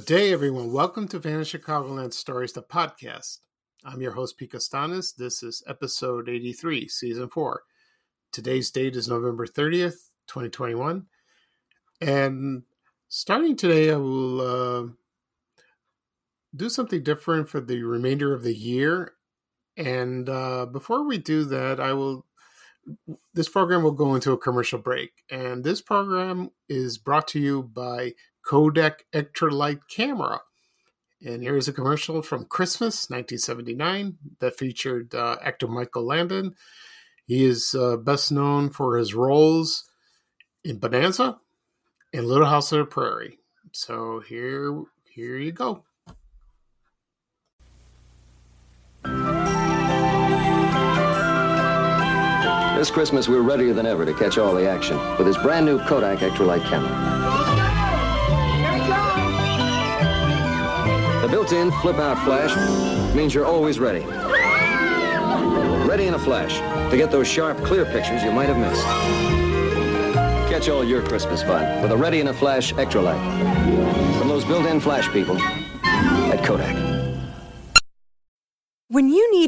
Good day, everyone. Welcome to Vanished Chicagoland Stories, the podcast. I'm your host, Pete Costanis. This is episode 83, season four. Today's date is November 30th, 2021. And starting today, I will uh, do something different for the remainder of the year. And uh, before we do that, I will. This program will go into a commercial break. And this program is brought to you by Kodak Ektralite camera. And here's a commercial from Christmas 1979 that featured uh, actor Michael Landon. He is uh, best known for his roles in Bonanza and Little House on the Prairie. So here, here you go. This Christmas, we're readier than ever to catch all the action with this brand new Kodak Ektralite camera. Built-in flip-out flash means you're always ready. Ready in a flash to get those sharp, clear pictures you might have missed. Catch all your Christmas fun with a Ready in a Flash Ektralite. From those built-in flash people at Kodak.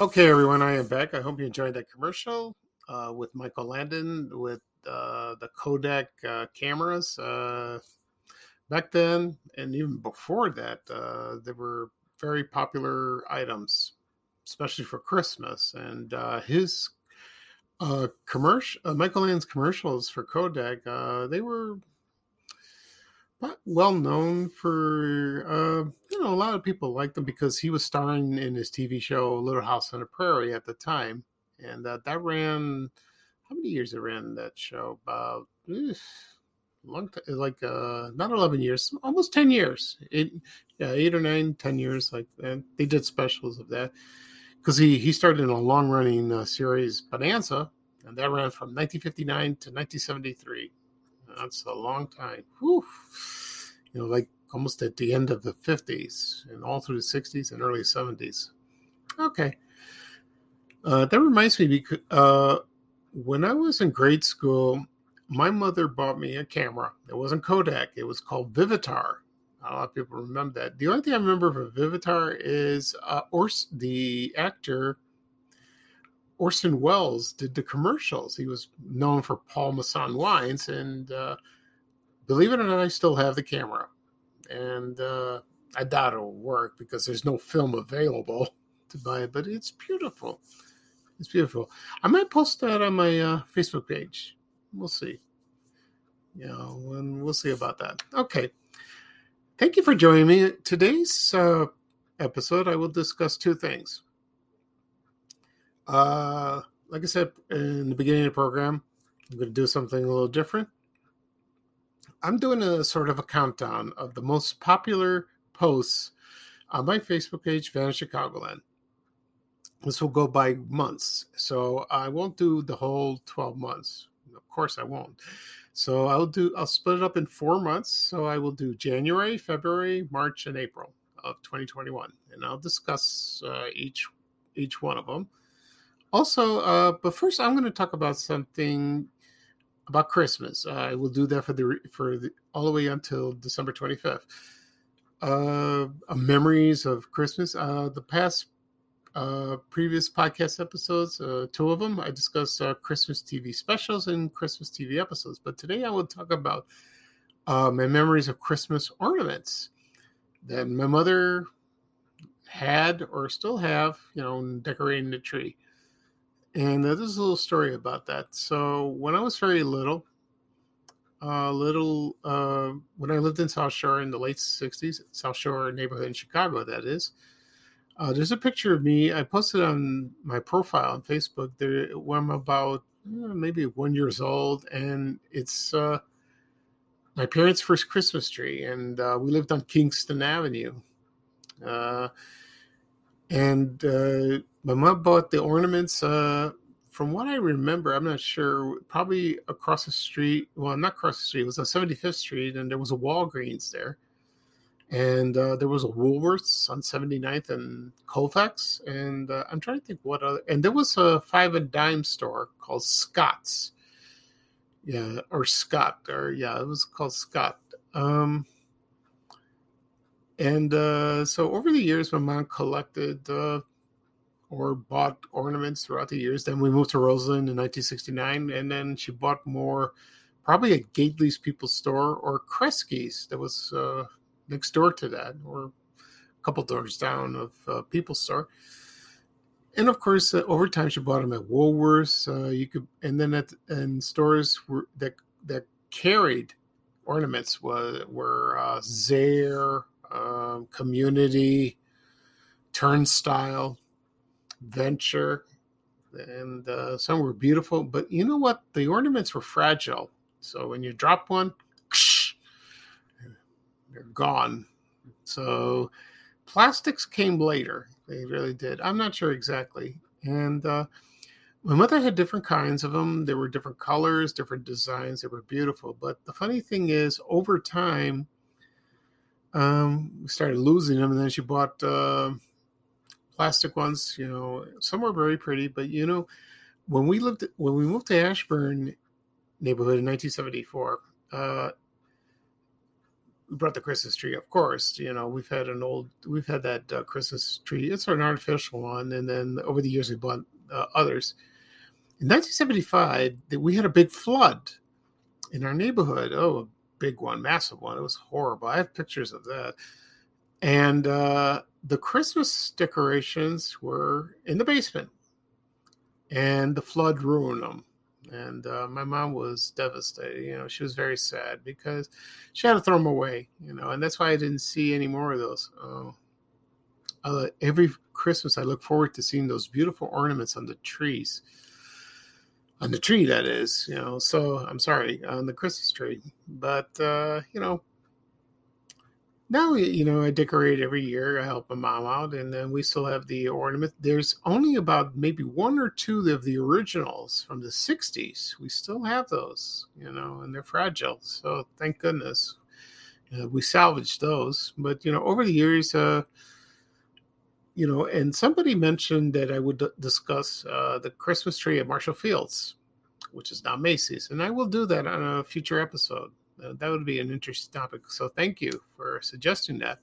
Okay, everyone, I am back. I hope you enjoyed that commercial uh, with Michael Landon with uh, the Kodak uh, cameras. Uh, back then, and even before that, uh, they were very popular items, especially for Christmas. And uh, his commercial, Michael Landon's commercials for Kodak, they were well known for uh, you know a lot of people liked him because he was starring in his TV show Little House on the Prairie at the time, and that that ran how many years it ran that show about long time, like uh, not eleven years, almost ten years, eight yeah eight or nine, ten years like that. They did specials of that because he he started in a long running uh, series Bonanza, and that ran from 1959 to 1973 that's a long time. Whew. You know, like almost at the end of the 50s and all through the 60s and early 70s. Okay. Uh, that reminds me because uh, when I was in grade school, my mother bought me a camera. It wasn't Kodak, it was called Vivitar. A lot of people remember that. The only thing I remember for Vivitar is uh, Ors- the actor Orson Welles did the commercials. He was known for Paul Masson wines, and uh, believe it or not, I still have the camera, and uh, I doubt it'll work because there's no film available to buy it. But it's beautiful. It's beautiful. I might post that on my uh, Facebook page. We'll see. You know, and we'll see about that. Okay. Thank you for joining me. Today's uh, episode, I will discuss two things. Uh, like I said in the beginning of the program, I'm going to do something a little different. I'm doing a sort of a countdown of the most popular posts on my Facebook page, Vanished Chicagoland. This will go by months, so I won't do the whole 12 months. Of course, I won't. So I'll do. I'll split it up in four months. So I will do January, February, March, and April of 2021, and I'll discuss uh, each each one of them. Also, uh, but first, I'm going to talk about something about Christmas. I will do that for the for the, all the way until December 25th. Uh, memories of Christmas. Uh, the past uh, previous podcast episodes, uh, two of them, I discussed uh, Christmas TV specials and Christmas TV episodes. But today I will talk about uh, my memories of Christmas ornaments that my mother had or still have, you know, decorating the tree. And uh, there's a little story about that. So when I was very little, uh, little uh, when I lived in South Shore in the late '60s, South Shore neighborhood in Chicago, that is. Uh, there's a picture of me. I posted on my profile on Facebook there I'm about maybe one years old, and it's uh, my parents' first Christmas tree, and uh, we lived on Kingston Avenue. And uh, my mom bought the ornaments. Uh, from what I remember, I'm not sure. Probably across the street. Well, not across the street. It was on 75th Street, and there was a Walgreens there, and uh, there was a Woolworths on 79th and Colfax. And uh, I'm trying to think what other. And there was a five and dime store called Scott's. Yeah, or Scott, or yeah, it was called Scott. Um, and uh, so over the years, my mom collected uh, or bought ornaments throughout the years. Then we moved to Roseland in 1969, and then she bought more, probably at Gately's People's Store or Kresge's that was uh, next door to that, or a couple doors down of uh, People's Store. And of course, uh, over time, she bought them at Woolworths. Uh, you could, and then at and stores were, that that carried ornaments were were uh, Zayre, um, Community, Turn-Style, Venture, and uh, some were beautiful. But you know what? The ornaments were fragile. So when you drop one, they're gone. So plastics came later. They really did. I'm not sure exactly. And uh, my mother had different kinds of them. There were different colors, different designs. They were beautiful. But the funny thing is, over time, um, we started losing them, and then she bought uh, plastic ones. You know, some were very pretty, but you know, when we lived when we moved to Ashburn neighborhood in 1974, uh, we brought the Christmas tree. Of course, you know we've had an old we've had that uh, Christmas tree. It's an artificial one, and then over the years we bought uh, others. In 1975, we had a big flood in our neighborhood. Oh, big one, massive one. It was horrible. I have pictures of that. And uh, the Christmas decorations were in the basement, and the flood ruined them. And uh, my mom was devastated. You know, she was very sad because she had to throw them away. You know, and that's why I didn't see any more of those. Uh, every Christmas, I look forward to seeing those beautiful ornaments on the trees on the tree that is you know so i'm sorry on the christmas tree. But uh you know now you know i decorate every year i help my mom out and then we still have the ornament there's only about maybe one or two of the originals from the 60s we still have those you know and they're fragile. So thank goodness uh, we salvaged those. But you know over the years uh you know, and somebody mentioned that I would d- discuss uh, the Christmas tree at Marshall Fields, which is now Macy's, and I will do that on a future episode. Uh, that would be an interesting topic. So thank you for suggesting that.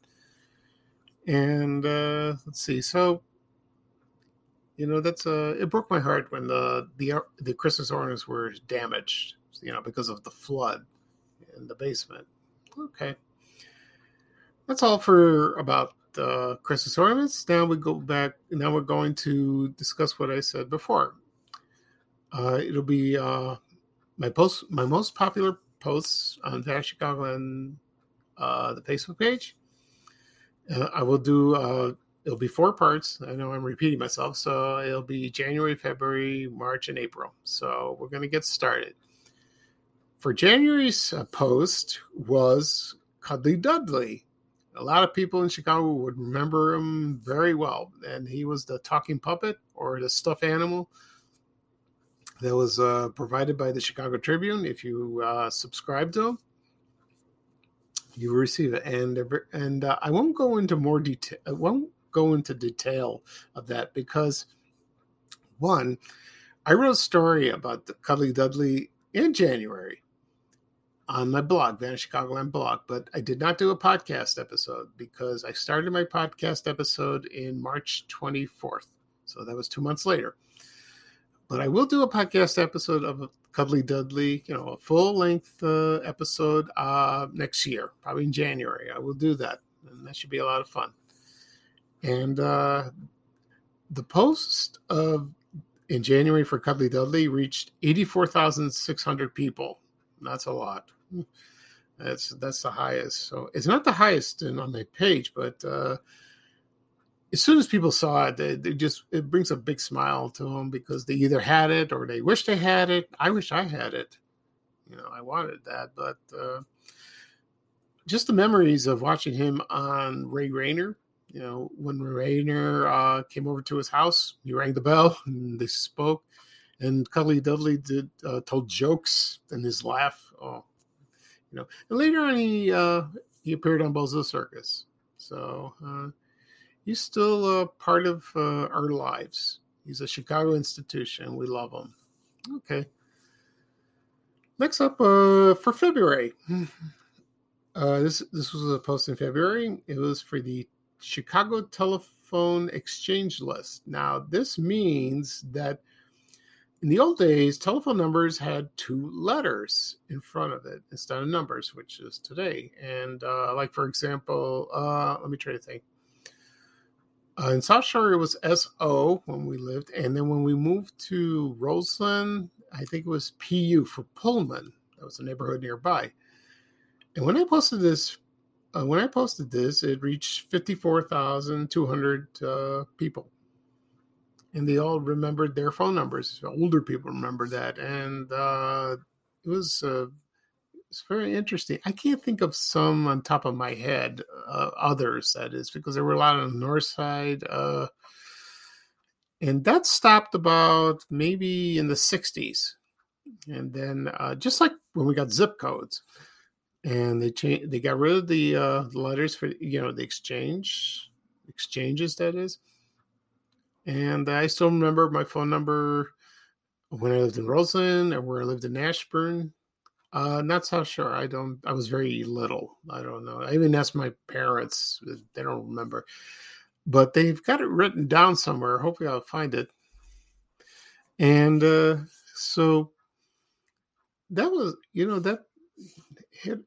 And uh, let's see. So, you know, that's uh, it broke my heart when the the the Christmas ornaments were damaged, you know, because of the flood in the basement. Okay, that's all for about uh, Christmas ornaments. Now we go back. Now we're going to discuss what I said before. Uh, it'll be uh, my post, my most popular posts on Vanished Chicagoland uh, the Facebook page. Uh, I will do. Uh, it'll be four parts. I know I'm repeating myself, so it'll be January, February, March, and April. So we're going to get started. For January's uh, post was Cuddly Dudley a lot of people in Chicago would remember him very well. And he was the talking puppet or the stuffed animal that was uh, provided by the Chicago Tribune. If you uh, subscribe to him, you receive it. And and uh, I won't go into more detail. I won't go into detail of that because one, I wrote a story about the Cuddly Dudley in January on my blog, Vanish Chicagoland blog, but I did not do a podcast episode because I started my podcast episode in March 24th. So that was two months later. But I will do a podcast episode of Cuddly Dudley, you know, a full length uh, episode uh, next year, probably in January. I will do that. And that should be a lot of fun. And uh, the post of in January for Cuddly Dudley reached 84,600 people. That's a lot. That's that's the highest. So it's not the highest in, on my page, but uh, as soon as people saw it, they, they, just it brings a big smile to them because they either had it or they wish they had it. I wish I had it. You know, I wanted that, but uh, just the memories of watching him on Ray Rayner. You know, when Rayner uh, came over to his house, he rang the bell and they spoke. And Cuddly Dudley did uh, told jokes and his laugh. Oh, you know. And later on, he uh, he appeared on Bozo Circus. So uh, he's still a part of uh, our lives. He's a Chicago institution. We love him. Okay. Next up uh, for February. Uh, this this was a post in February. It was for the Chicago Telephone Exchange List. Now, this means that in the old days, telephone numbers had two letters in front of it instead of numbers, which is today. And uh, like for example, uh, let me try to think. Uh, in South Shore, it was SO when we lived, and then when we moved to Roseland, I think it was PU for Pullman. That was a neighborhood nearby. And when I posted this, uh, when I posted this, it reached fifty-four thousand two hundred uh, people, and they all remembered their phone numbers. Older people remember that, and uh, it was uh, it's very interesting. I can't think of some on top of my head, uh, others that is, because there were a lot on the north side. Uh, and that stopped about maybe in the 60s. And then uh, just like when we got zip codes, and they changed, they got rid of the uh, letters for you know the exchange exchanges that is. And I still remember my phone number when I lived in Roseland and where I lived in Ashburn. Uh, not South Shore. I don't. I was very little. I don't know. I even asked my parents. They don't remember, but they've got it written down somewhere. Hopefully, I'll find it. And uh, so that was, you know, that hit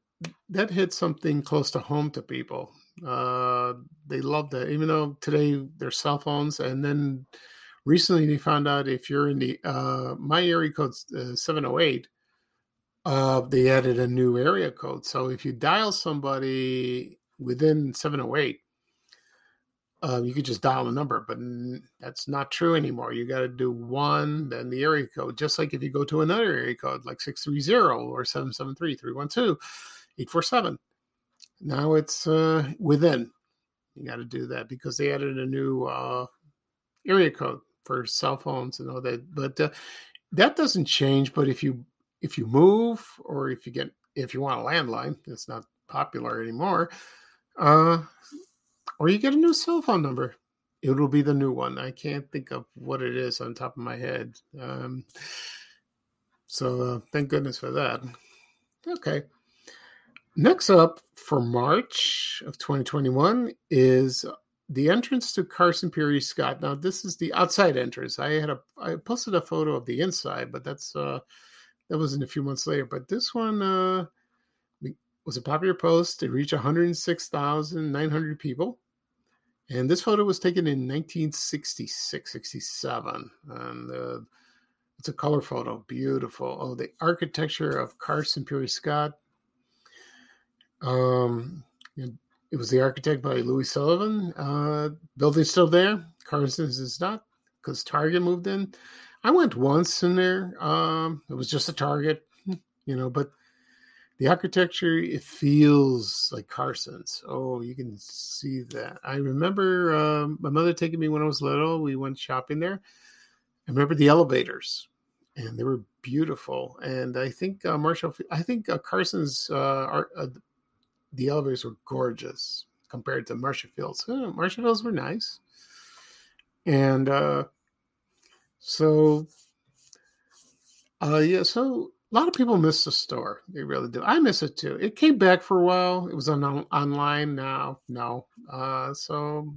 that hit something close to home to people. Uh, they love that, even though today they're cell phones, and then recently they found out if you're in the uh, my area code uh, 708 uh, they added a new area code. So if you dial somebody within 708, uh, you could just dial a number, but that's not true anymore. You got to do one, then the area code. Just like if you go to another area code like 630 or 773 312 847. Now it's uh, within. You got to do that because they added a new uh, area code for cell phones and all that. But uh, that doesn't change. But if you if you move or if you get if you want a landline, it's not popular anymore. Uh, or you get a new cell phone number. It'll be the new one. I can't think of what it is on top of my head. Um, so uh, thank goodness for that. Okay. Next up for March of 2021 is the entrance to Carson Pirie Scott. Now this is the outside entrance. I had a I posted a photo of the inside, but that's uh that was in a few months later. But this one uh, was a popular post. It reached 106,900 people. And this photo was taken in 1966, 67. And uh, it's a color photo. Beautiful. Oh, the architecture of Carson Pirie Scott. Um, it was the architect by Louis Sullivan. Uh, building's still there. Carson's is not because Target moved in. I went once in there. Um, it was just a Target, you know, but the architecture it feels like Carson's. Oh, you can see that. I remember um, my mother taking me when I was little. We went shopping there. I remember the elevators, and they were beautiful. And I think uh, Marshall, I think uh, Carson's uh, art, uh, the elevators were gorgeous compared to Marshall Fields. Uh, Marshall Fields were nice, and uh, so, uh, yeah, so a lot of people miss the store. They really do. I miss it too. It came back for a while. It was on online now. No. Uh, so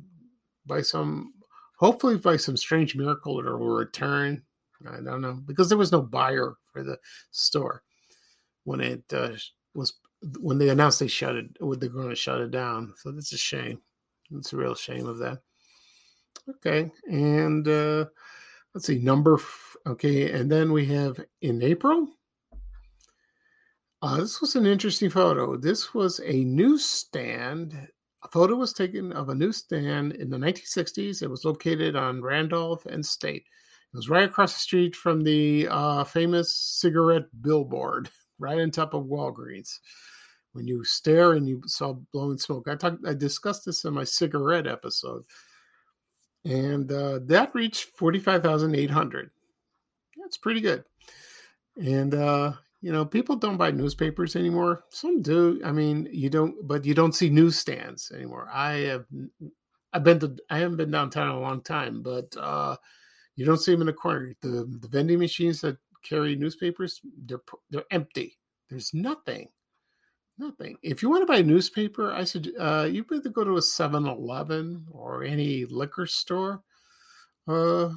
by some, hopefully by some strange miracle, it will return. I don't know because there was no buyer for the store when it uh, was when they announced they shut it. would They're going to shut it down. So that's a shame. It's a real shame of that. Okay, and uh, let's see, number, okay, and then we have in April. Uh, this was an interesting photo. This was a newsstand. A photo was taken of a newsstand in the 1960s. It was located on Randolph and State. It was right across the street from the uh, famous cigarette billboard, right on top of Walgreens. when you stare and you saw blowing smoke. I talked, I discussed this in my cigarette episode, and uh, that reached forty five thousand eight hundred. That's pretty good. And uh, you know, people don't buy newspapers anymore. Some do. I mean, you don't, but you don't see newsstands anymore. I have, I've been to, I haven't been downtown in a long time, but uh, you don't see them in the corner. The the vending machines that carry newspapers, they're they're empty. There's nothing, nothing. If you want to buy a newspaper, I said uh, you better go to a 7-Eleven or any liquor store, uh,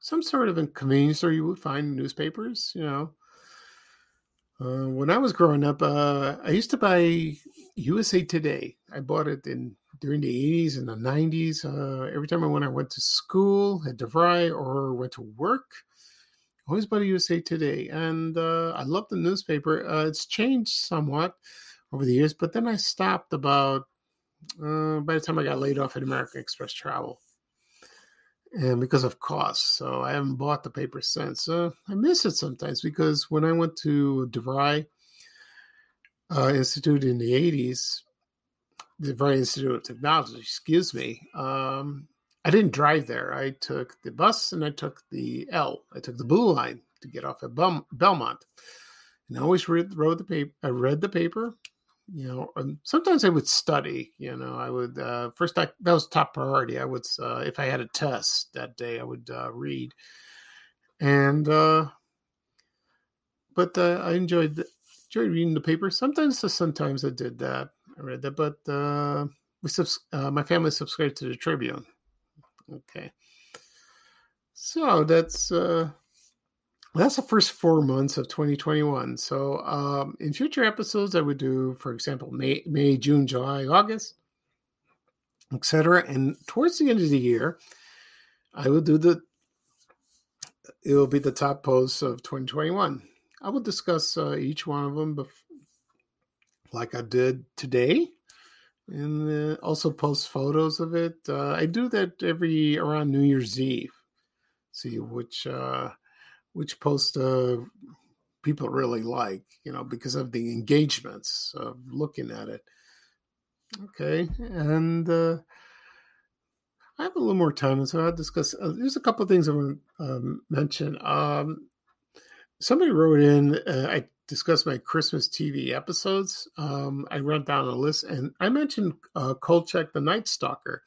some sort of convenience store. You would find newspapers. You know, uh, when I was growing up, uh, I used to buy USA Today. I bought it in during the 80s and the 90s. Uh, every time I went, I went to school at DeVry or went to work, always a USA Today. And uh, I love the newspaper. Uh, it's changed somewhat over the years, but then I stopped about uh, by the time I got laid off at American Express Travel. And because of costs, so I haven't bought the paper since. Uh, I miss it sometimes because when I went to DeVry uh, Institute in the 80s, the DeVry Institute of Technology, excuse me, um, I didn't drive there. I took the bus and I took the L. I took the blue line to get off at Bel- Belmont. And I always read, wrote the paper. I read the paper. You know, and sometimes I would study. You know, I would uh, first. I, that was top priority. I would, uh, if I had a test that day, I would uh, read. And uh, but uh, I enjoyed the, enjoyed reading the paper. Sometimes, sometimes I did that. I read that, but uh, we subs- uh, my family subscribed to the Tribune. Okay, so that's uh, that's the first four months of 2021. So um, in future episodes, I would do, for example, May, May, June, July, August, etc. And towards the end of the year, I will do the. It will be the top posts of 2021. I will discuss uh, each one of them, bef- like I did today, and uh, also post photos of it. Uh, I do that every around New Year's Eve. See which uh, which post uh, people really like, you know, because of the engagements of looking at it. Okay, and uh, I have a little more time, and so I'll discuss. Uh, there's a couple of things I want to um, mention. Um, somebody wrote in. Uh, I discussed my Christmas TV episodes. Um, I wrote down a list, and I mentioned uh, Kolchak the Night Stalker.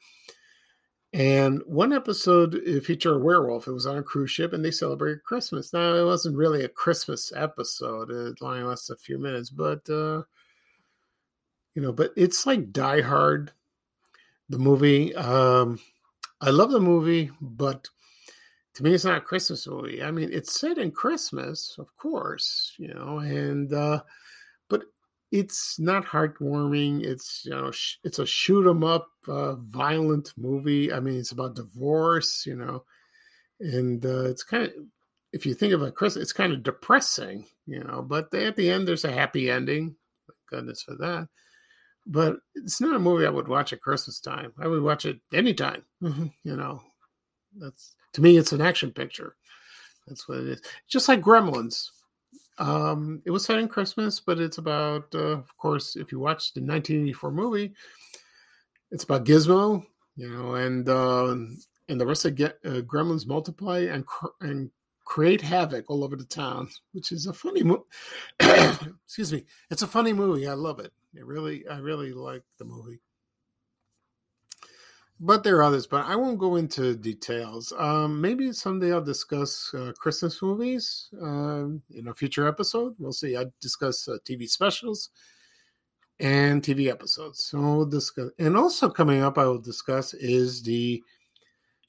And one episode featured a werewolf. It was on a cruise ship, and they celebrated Christmas. Now it wasn't really a Christmas episode; it only lasted a few minutes, but uh, you know, but it's like Die Hard, the movie. Um, I love the movie, but to me, it's not a Christmas movie. I mean, it's set in Christmas, of course, you know, and uh, but it's not heartwarming. It's you know, sh- it's a shoot 'em up, uh, violent movie. I mean, it's about divorce, you know, and uh, it's kind of if you think about Christmas, it's kind of depressing, you know. But at the end, there's a happy ending. Thank goodness for that. But it's not a movie I would watch at Christmas time. I would watch it anytime, you know. That's to me, it's an action picture. That's what it is. Just like Gremlins. Um, it was set in Christmas, but it's about, uh, of course, if you watch the 1984 movie, it's about Gizmo, you know, and uh, and the rest of Get, uh, Gremlins multiply and cr- and create havoc all over the town, which is a funny movie. Excuse me, it's a funny movie. I love it. It really, I really like the movie but there are others but i won't go into details. Um, maybe someday i'll discuss uh, christmas movies um, in a future episode. We'll see. I discuss uh, tv specials and tv episodes. So we'll discuss and also coming up i will discuss is the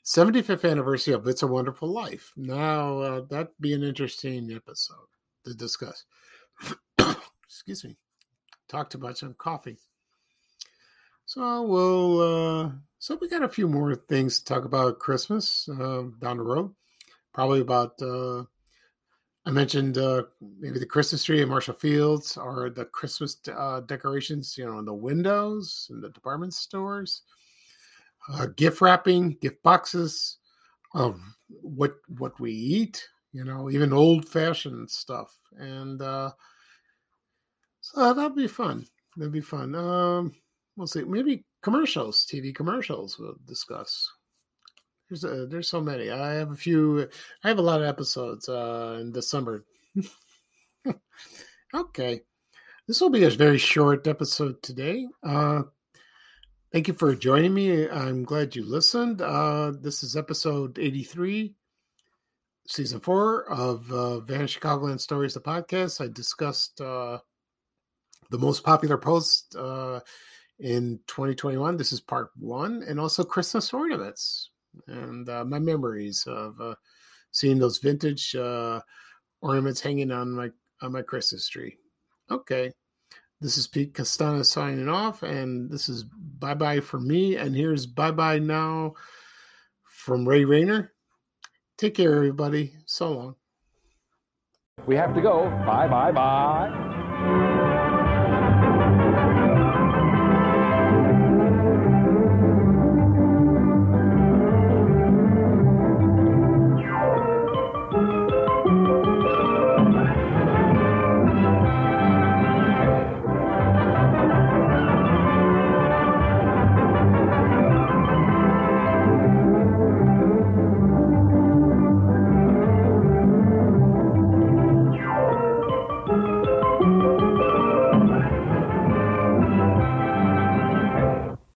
75th anniversary of it's a wonderful life. Now uh, that'd be an interesting episode to discuss. Excuse me. Talk too much. On coffee so we'll uh, so we got a few more things to talk about Christmas uh, down the road. Probably about uh, I mentioned uh, maybe the Christmas tree in Marshall Fields or the Christmas uh, decorations, you know, in the windows in the department stores. Uh, gift wrapping, gift boxes, of what what we eat, you know, even old fashioned stuff, and uh, So that'd be fun. That'd be fun. Um, we'll see. Maybe commercials, TV commercials. We'll discuss. There's a, there's so many. I have a few. I have a lot of episodes uh, in December. okay, this will be a very short episode today. Uh, thank you for joining me. I'm glad you listened. Uh, this is episode 83, season four of uh, Vanished Chicagoland Stories, the podcast. I discussed uh, the most popular post uh, in 2021. This is part one, and also Christmas ornaments and uh, my memories of uh, seeing those vintage uh, ornaments hanging on my on my Christmas tree. Okay, this is Pete Castana signing off, and this is bye bye for me. And here's bye bye now from Ray Rayner. Take care, everybody. So long. We have to go. Bye bye bye.